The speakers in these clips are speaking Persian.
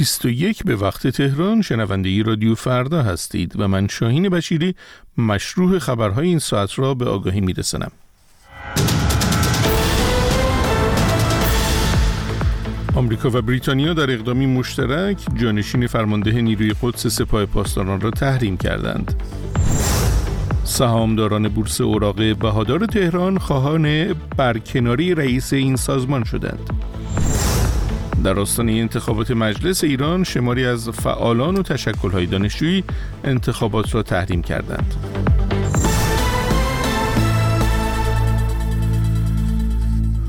21 به وقت تهران شنونده رادیو فردا هستید و من شاهین بشیری مشروع خبرهای این ساعت را به آگاهی میرسنم. آمریکا و بریتانیا در اقدامی مشترک جانشین فرمانده نیروی قدس سپاه پاسداران را تحریم کردند. سهامداران بورس اوراق بهادار تهران خواهان برکناری رئیس این سازمان شدند. در آستانه انتخابات مجلس ایران شماری از فعالان و تشکل‌های دانشجویی انتخابات را تحریم کردند.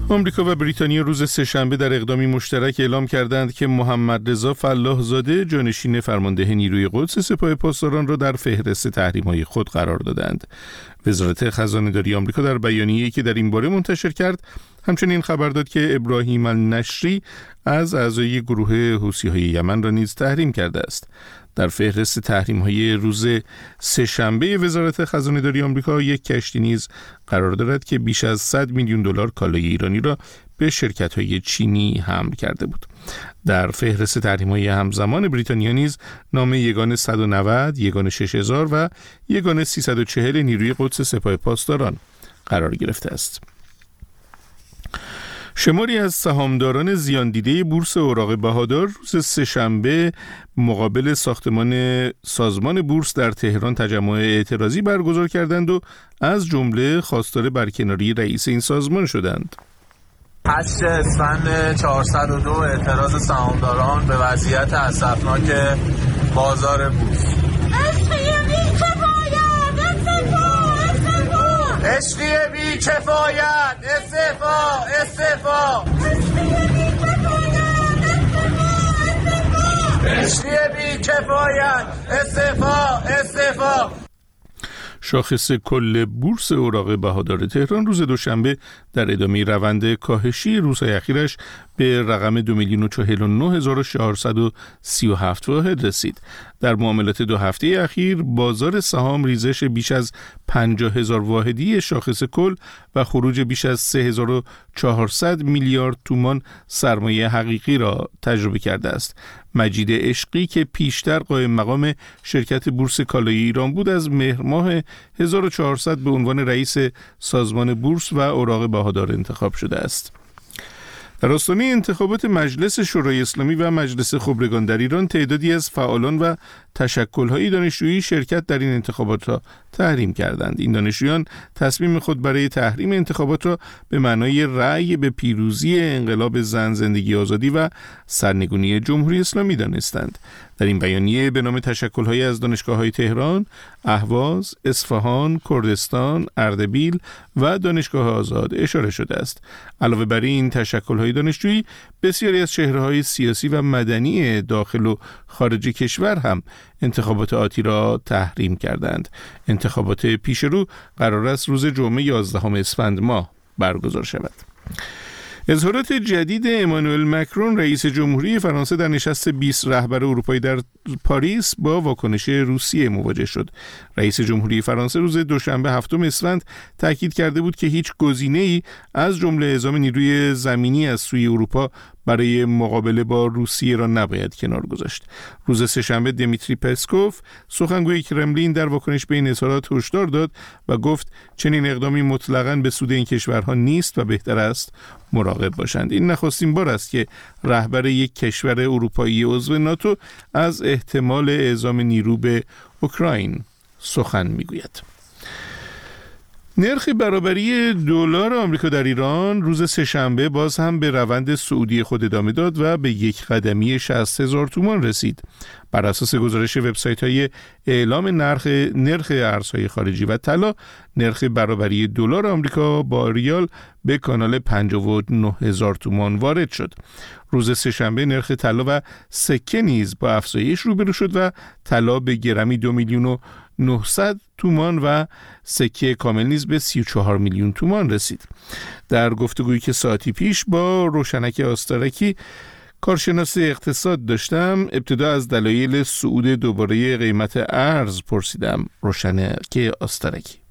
آمریکا و بریتانیا روز سهشنبه در اقدامی مشترک اعلام کردند که محمد رضا فلاح زاده جانشین فرمانده نیروی قدس سپاه پاسداران را در فهرست تحریم‌های خود قرار دادند. وزارت خزانه داری آمریکا در بیانیه‌ای که در این باره منتشر کرد همچنین خبر داد که ابراهیم النشری از اعضای گروه های یمن را نیز تحریم کرده است. در فهرست تحریم های روز سهشنبه وزارت خزانه داری آمریکا یک کشتی نیز قرار دارد که بیش از 100 میلیون دلار کالای ایرانی را به شرکت های چینی حمل کرده بود. در فهرست تحریم های همزمان بریتانیا نیز نام یگان 190, یگان 6000 و یگان 340 نیروی قدس سپاه پاسداران قرار گرفته است. شماری از سهامداران زیان دیده بورس اوراق بهادار روز سهشنبه مقابل ساختمان سازمان بورس در تهران تجمع اعتراضی برگزار کردند و از جمله خواستار برکناری رئیس این سازمان شدند. 8 اسفند 402 اعتراض سهامداران به وضعیت اسفناک بازار بورس. عشقی بی کفایت استعفا استعفا عشقی بی کفایت استعفا استعفا شاخص کل بورس اوراق بهادار تهران روز دوشنبه در ادامه روند کاهشی روزهای اخیرش به رقم دو میلیون و واحد رسید. در معاملات دو هفته اخیر بازار سهام ریزش بیش از 50 هزار واحدی شاخص کل و خروج بیش از 3400 میلیارد تومان سرمایه حقیقی را تجربه کرده است. مجید عشقی که پیشتر قایم مقام شرکت بورس کالای ایران بود از مهر ماه 1400 به عنوان رئیس سازمان بورس و اوراق بهادار انتخاب شده است. در انتخابات مجلس شورای اسلامی و مجلس خبرگان در ایران تعدادی از فعالان و تشکل‌های دانشجویی شرکت در این انتخابات را تحریم کردند این دانشجویان تصمیم خود برای تحریم انتخابات را به معنای رأی به پیروزی انقلاب زن زندگی آزادی و سرنگونی جمهوری اسلامی دانستند در این بیانیه به نام تشکل‌های از های تهران، اهواز، اصفهان، کردستان، اردبیل و دانشگاه آزاد اشاره شده است. علاوه بر این تشکل‌های دانشجویی بسیاری از های سیاسی و مدنی داخل و خارج کشور هم انتخابات آتی را تحریم کردند. انتخابات پیش رو قرار است روز جمعه 11 اسفند ماه برگزار شود. اظهارات جدید امانوئل مکرون رئیس جمهوری فرانسه در نشست 20 رهبر اروپایی در پاریس با واکنش روسیه مواجه شد. رئیس جمهوری فرانسه روز دوشنبه هفتم اسفند تاکید کرده بود که هیچ گزینه‌ای از جمله اعزام نیروی زمینی از سوی اروپا برای مقابله با روسیه را نباید کنار گذاشت. روز سهشنبه دمیتری پسکوف سخنگوی کرملین در واکنش به این اظهارات هشدار داد و گفت چنین اقدامی مطلقا به سود این کشورها نیست و بهتر است مراقب باشند این نخستین بار است که رهبر یک کشور اروپایی عضو ناتو از احتمال اعزام نیرو به اوکراین سخن می‌گوید نرخ برابری دلار آمریکا در ایران روز سهشنبه باز هم به روند سعودی خود ادامه داد و به یک قدمی 60 هزار تومان رسید. بر اساس گزارش وبسایت های اعلام نرخ نرخ ارزهای خارجی و طلا نرخ برابری دلار آمریکا با ریال به کانال 59 هزار تومان وارد شد. روز سهشنبه نرخ طلا و سکه نیز با افزایش روبرو شد و طلا به گرمی دو میلیون و 900 تومان و سکه کامل نیز به 34 میلیون تومان رسید. در گفتگویی که ساعتی پیش با روشنک آستارکی کارشناس اقتصاد داشتم ابتدا از دلایل صعود دوباره قیمت ارز پرسیدم. روشنک آستارکی.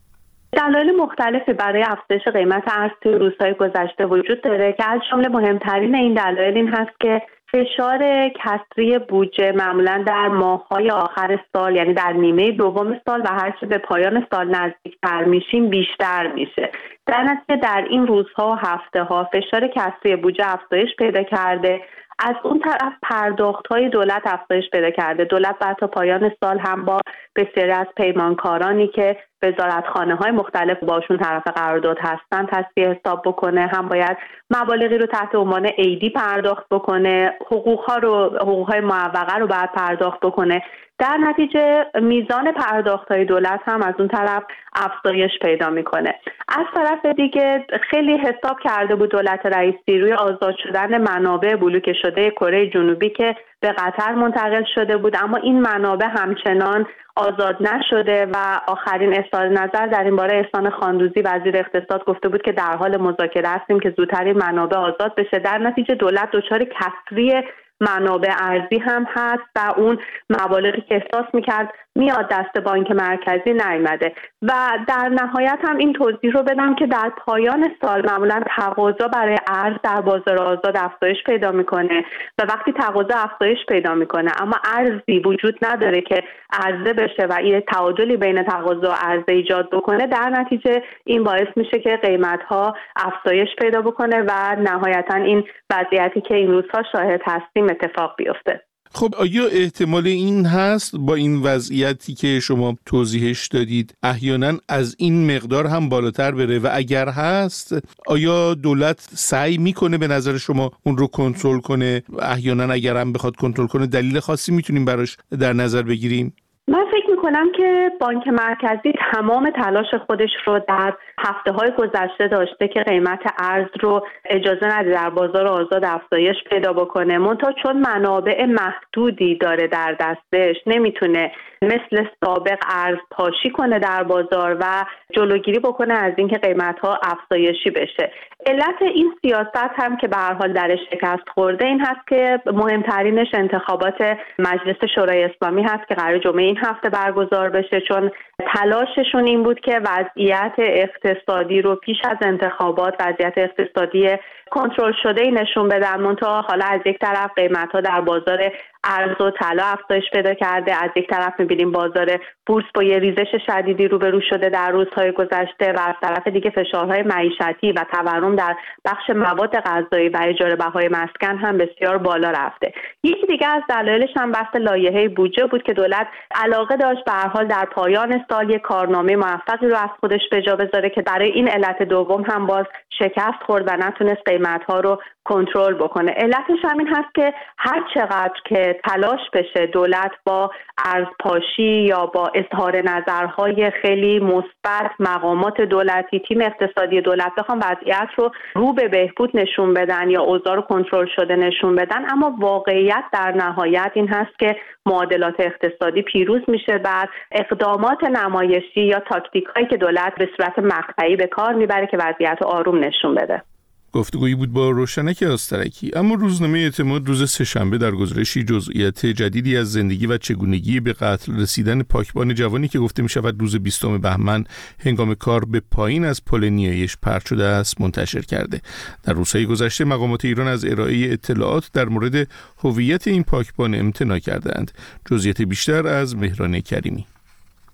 دلایل مختلفی برای افزایش قیمت ارز توی روزهای گذشته وجود داره که از جمله مهمترین این دلایل این هست که فشار کسری بودجه معمولا در ماههای آخر سال یعنی در نیمه دوم سال و هرچه به پایان سال نزدیکتر میشیم بیشتر میشه. در نتیجه در این روزها و هفته ها فشار کسری بودجه افزایش پیدا کرده. از اون طرف پرداخت های دولت افزایش پیدا کرده. دولت بعد تا پایان سال هم با بسیاری از پیمانکارانی که وزارتخانه های مختلف باشون طرف قرارداد هستن تصفیه حساب بکنه. هم باید مبالغی رو تحت عنوان ایدی پرداخت بکنه. حقوق ها رو حقوق های معوقه رو باید پرداخت بکنه. در نتیجه میزان پرداخت های دولت هم از اون طرف افزایش پیدا می‌کنه. از طرف دیگه خیلی حساب کرده بود دولت رئیسی روی آزاد شدن منابع بلوک شده کره جنوبی که به قطر منتقل شده بود اما این منابع همچنان آزاد نشده و آخرین اظهار نظر در این باره احسان خاندوزی وزیر اقتصاد گفته بود که در حال مذاکره هستیم که زودتر این منابع آزاد بشه. در نتیجه دولت دچار کسری منابع ارزی هم هست و اون مبالغی که احساس می‌کرد میاد دست بانک مرکزی نیامده. و در نهایت هم این توضیح رو بدم که در پایان سال معمولا تقاضا برای ارز در بازار آزاد افزایش پیدا می‌کنه و وقتی تقاضا افزایش پیدا می‌کنه اما ارزی وجود نداره که عرضه بشه و این تعادلی بین تقاضا و عرضه ایجاد بکنه در نتیجه این باعث میشه که قیمت ها افزایش پیدا بکنه و نهایتا این وضعیتی که این روزها شاهد هستیم اتفاق بیفته. خب آیا احتمال این هست با این وضعیتی که شما توضیحش دادید احیانا از این مقدار هم بالاتر بره؟ و اگر هست آیا دولت سعی می‌کنه به نظر شما اون رو کنترل کنه؟ احیانا اگر هم بخواد کنترل کنه دلیل خاصی می‌تونیم براش در نظر بگیریم؟ من فکر می‌کنم که بانک مرکزی تمام تلاش خودش رو در هفته های گذشته داشته که قیمت ارز رو اجازه نده در بازار آزاد افزایش پیدا بکنه. منتها چون منابع محدودی داره در دستش نمی‌تونه مثل سابق ارز پاشی کنه در بازار و جلوگیری بکنه از اینکه قیمت ها افزایشی بشه. علت این سیاست هم که به هر حال درش شکست خورده این هست که مهمترینش انتخابات مجلس شورای اسلامی هست که قرار جمعه این هفته برگزار بشه چون تلاششون این بود که وضعیت اقتصادی رو پیش از انتخابات وضعیت اقتصادی کنترل شده نشون بدن. منتها حالا از یک طرف قیمت ها در بازار ارز و طلا افزایش پیدا کرده. از یک طرف می‌بینیم بازار بورس با یه ریزش شدیدی روبرو شده در روزهای گذشته و از طرف دیگه فشارهای معیشتی و تورم در بخش مواد غذایی و اجاره بهای مسکن هم بسیار بالا رفته. یکی دیگه از دلایلش هم بحث لایحه بودجه بود که دولت علاقه داشت به حال در پایان سال یک کارنامه موفقی رو از خودش به جا بذاره که برای این علت دوم هم باز شکست خورد و نتونست قیمت ها رو کنترل بکنه. علتش همین هست که هر چقدر که تلاش بشه دولت با ارزپاشی یا با اظهار نظرهای خیلی مثبت مقامات دولتی تیم اقتصادی دولت بخوام وضعیت رو رو به بهبود نشون بدن یا اوضاع رو کنترل شده نشون بدن. اما واقعیت در نهایت این هست که معادلات اقتصادی پیروز میشه بر اقدامات نمایشی یا تاکتیک هایی که دولت به صورت مقطعی به کار می‌بره که وضعیت آروم نشون بده. گفتگویی بود با روشنک آسترکی اما روزنامه اعتماد روز سهشنبه در گزارشی جزئیات جدیدی از زندگی و چگونگی به قتل رسیدن پاکبان جوانی که گفته می شود روز بیستم بهمن هنگام کار به پایین از پل نیایش پرت شده است منتشر کرده. در روزهای گذشته مقامات ایران از ارائه اطلاعات در مورد هویت این پاکبان امتناع کردند جزئیات بیشتر از مهران کریمی.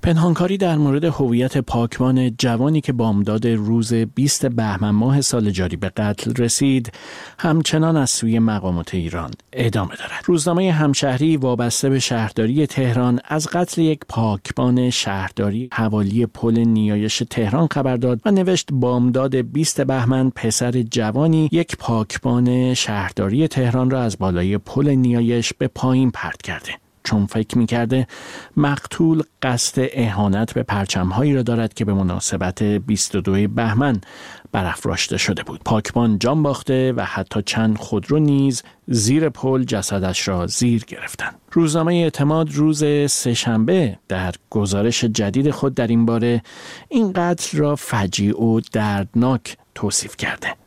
پنهانکاری در مورد هویت پاکبان جوانی که بامداد روز 20 بهمن ماه سال جاری به قتل رسید همچنان از سوی مقامات ایران ادامه دارد. روزنامه همشهری وابسته به شهرداری تهران از قتل یک پاکبان شهرداری حوالی پل نیایش تهران خبر داد و نوشت بامداد 20 بهمن پسر جوانی یک پاکبان شهرداری تهران را از بالای پل نیایش به پایین پرت کرده. چون فکر می‌کرده مقتول قصد اهانت به پرچمهایی را دارد که به مناسبت 22 بهمن برافراشته شده بود. پاکبان جان باخته و حتی چند خودرو نیز زیر پل جسدش را زیر گرفتند روزنامه اعتماد روز سهشنبه در گزارش جدید خود در این باره این قتل را فجیع و دردناک توصیف کرده.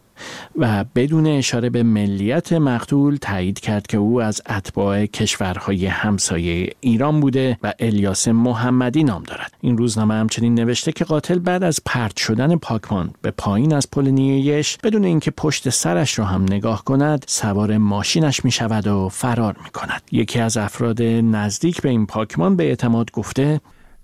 و بدون اشاره به ملیت مقتول تایید کرد که او از اتباع کشورهای همسایه ایران بوده و الیاس محمدی نام دارد. این روزنامه همچنین نوشته که قاتل بعد از پرت شدن پاکمان به پایین از پل نیویش بدون اینکه پشت سرش را هم نگاه کند سوار ماشینش می شود و فرار می کند یکی از افراد نزدیک به این پاکمان به اعتماد گفته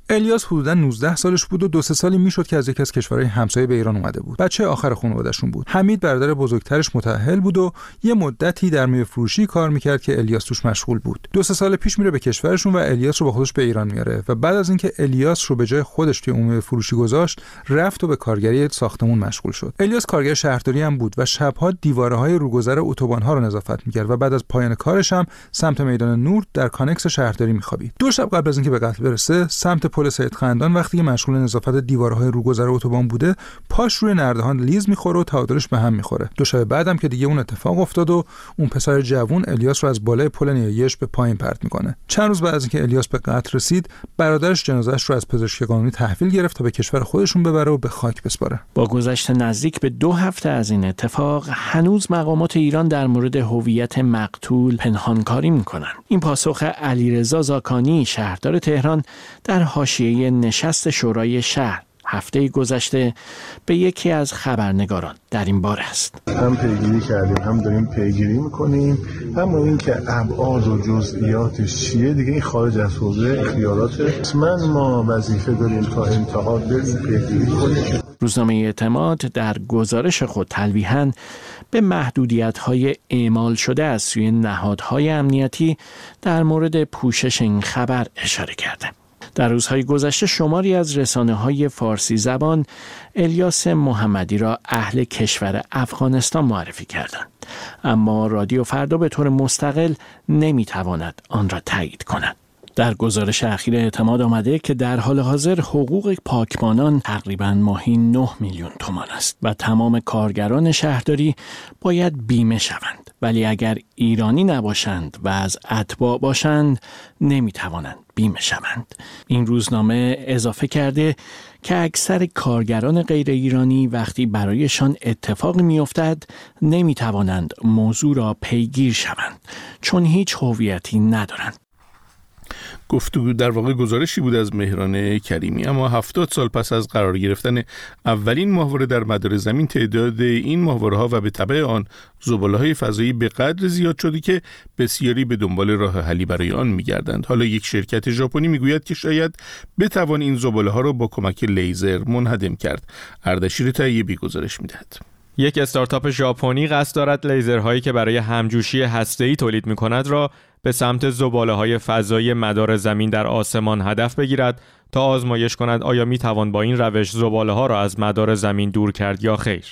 الیاس حدودا 19 سالش بود و دو سه سالی می‌شد که از یکی از کشورهای همسایه به ایران اومده بود. بچه آخر خانوادهشون بود. حمید برادر بزرگترش متأهل بود و یه مدتی در میوه فروشی کار می‌کرد که الیاس توش مشغول بود. دو سه سال پیش میره به کشورشون و الیاس رو با خودش به ایران میاره و بعد از اینکه الیاس رو به جای خودش توی اون فروشی گذاشت، رفت و به کارگری ساختمون مشغول شد. الیاس کارگر شهرداری هم بود و شبها دیواره های روگذر اتوبان ها رو نظافت می‌کرد و بعد از پایان کارش هم سمت میدان نور در کانکس شهرداری میخوابید. دو شب قبل از اینکه به قتل برسه، سمت پل سید خندان وقتی مشغول نظافت دیوارهای روگذر اتوبان بوده پاش روی نردبان لیز می‌خوره و تعادلش به هم می‌خوره. دو شب بعدم که دیگه اون اتفاق افتاد و اون پسر جوون الیاس رو از بالای پل نیایش به پایین پرت می‌کنه. چند روز بعد از اینکه الیاس به قتل رسید برادرش جنازهش رو از پزشک قانونی تحویل گرفت تا به کشور خودشون ببره و به خاک بسپاره. با گذشت نزدیک به دو هفته از این اتفاق هنوز مقامات ایران در مورد هویت مقتول پنهانکاری می‌کنن. این پاسخ علیرضا زاکانی شهردار تهران در حاشیه نشست شورای شهر هفته گذشته به یکی از خبرنگاران در این باره است. هم پیگیری کردیم هم داریم پیگیری می‌کنیم. اما اینکه ابعاد و جزئیاتش چیه دیگه این خارج از حوزه اختیارات من ما وظیفه داریم تا انتقاد بریم پیگیری کنیم. روزنامه اعتماد در گزارش خود تلویحا به محدودیت های اعمال شده از سوی نهادهای امنیتی در مورد پوشش این خبر اشاره کرده. در روزهای گذشته شماری از رسانه های فارسی زبان الیاس محمدی را اهل کشور افغانستان معرفی کردند. اما رادیو فردا به طور مستقل نمی‌تواند آن را تایید کند. در گزارش اخیر اعتماد آمده که در حال حاضر حقوق پاکبانان تقریبا ماهی 9 میلیون تومان است و تمام کارگران شهرداری باید بیمه شوند. ولی اگر ایرانی نباشند و از اتباع باشند نمی‌توانند بیمه شوند. این روزنامه اضافه کرده که اکثر کارگران غیر ایرانی وقتی برایشان اتفاقی میافتد نمی‌توانند موضوع را پیگیر شوند چون هیچ هویتی ندارند. گفتگو در واقع گزارشی بود از مهران کریمی اما هفتاد سال پس از قرار گرفتن اولین ماهواره در مدار زمین تعداد این ماهواره ها و به طبع آن زباله های فضایی به قدر زیاد شده که بسیاری به دنبال راه حلی برای آن میگردند. حالا یک شرکت ژاپنی می‌گوید که شاید بتوان این زباله ها را با کمک لیزر منهدم کرد. اردشیر طیبی گزارش می‌دهد. یک استارتاپ ژاپنی قصد دارد لیزرهایی که برای همجوشی هسته‌ای تولید می‌کند را به سمت زباله های فضایی مدار زمین در آسمان هدف بگیرد تا آزمایش کند آیا می توان با این روش زباله ها را از مدار زمین دور کرد یا خیر.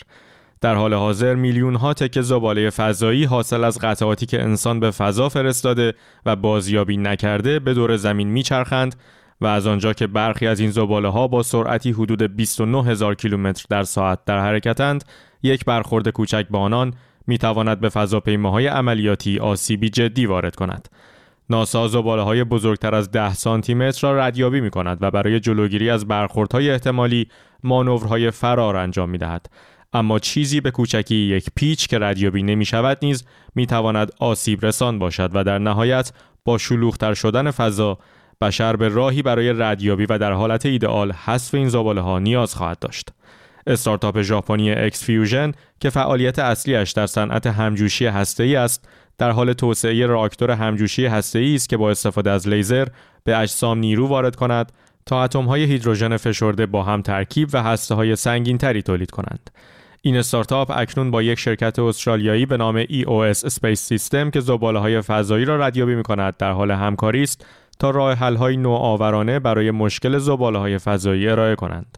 در حال حاضر میلیون ها تکه زباله فضایی حاصل از قطعاتی که انسان به فضا فرستاده و بازیابی نکرده به دور زمین میچرخند و از آنجا که برخی از این زباله ها با سرعتی حدود 29 هزار کیلومتر در ساعت در حرکتند یک برخورد کوچک با آنان می تواند به فضاپیماهای عملیاتی آسیبی جدی وارد کند. ناسا زباله های بزرگتر از 10 سانتی متر را ردیابی می کند و برای جلوگیری از برخوردهای احتمالی مانورهای فرار انجام می دهد. اما چیزی به کوچکی یک پیچ که ردیابی نمی شود نیز می تواند آسیب رسان باشد و در نهایت با شلوغتر شدن فضا بشر به راهی برای ردیابی و در حالت ایدئال حذف این زباله ها نیاز خواهد داشت. استارتاپ ژاپنی EX-Fusion که فعالیت اصلیش در صنعت همجوشی هسته‌ای است در حال توسعه راکتور همجوشی هسته‌ای است که با استفاده از لیزر به اجسام نیرو وارد کند تا اتم‌های هیدروژن فشرده با هم ترکیب و هسته‌های سنگین‌تری تولید کنند. این استارتاپ اکنون با یک شرکت استرالیایی به نام EOS Space Systems که های فضایی را ردیابی می‌کند در حال همکاری است تا راه حل‌های نوآورانه برای مشکل های فضایی ارائه کنند.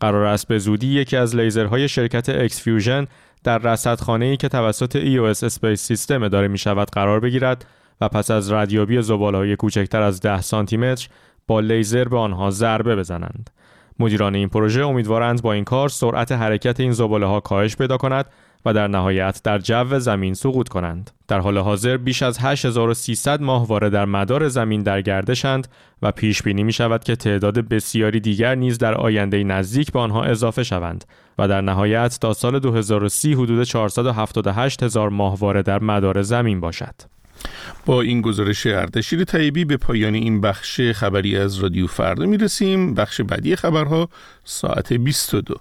قرار است به زودی یکی از لیزرهای شرکت EX-Fusion در رصدخانه‌ای که توسط EOS Space Systems اداره می شود قرار بگیرد و پس از ردیابی های کوچکتر از 10 سانتی متر با لیزر به آنها ضربه بزنند. مدیران این پروژه امیدوارند با این کار سرعت حرکت این زباله ها کاهش پیدا کند و در نهایت در جو زمین سقوط کنند. در حال حاضر بیش از 8300 ماهواره در مدار زمین در گردشند و پیش بینی می شود که تعداد بسیاری دیگر نیز در آینده نزدیک به آنها اضافه شوند و در نهایت تا سال 2030 حدود 478 هزار ماهواره در مدار زمین باشد. با این گزارش اردشیر طیبی به پایان این بخش خبری از رادیو فردا می رسیم بخش بعدی خبرها ساعت 22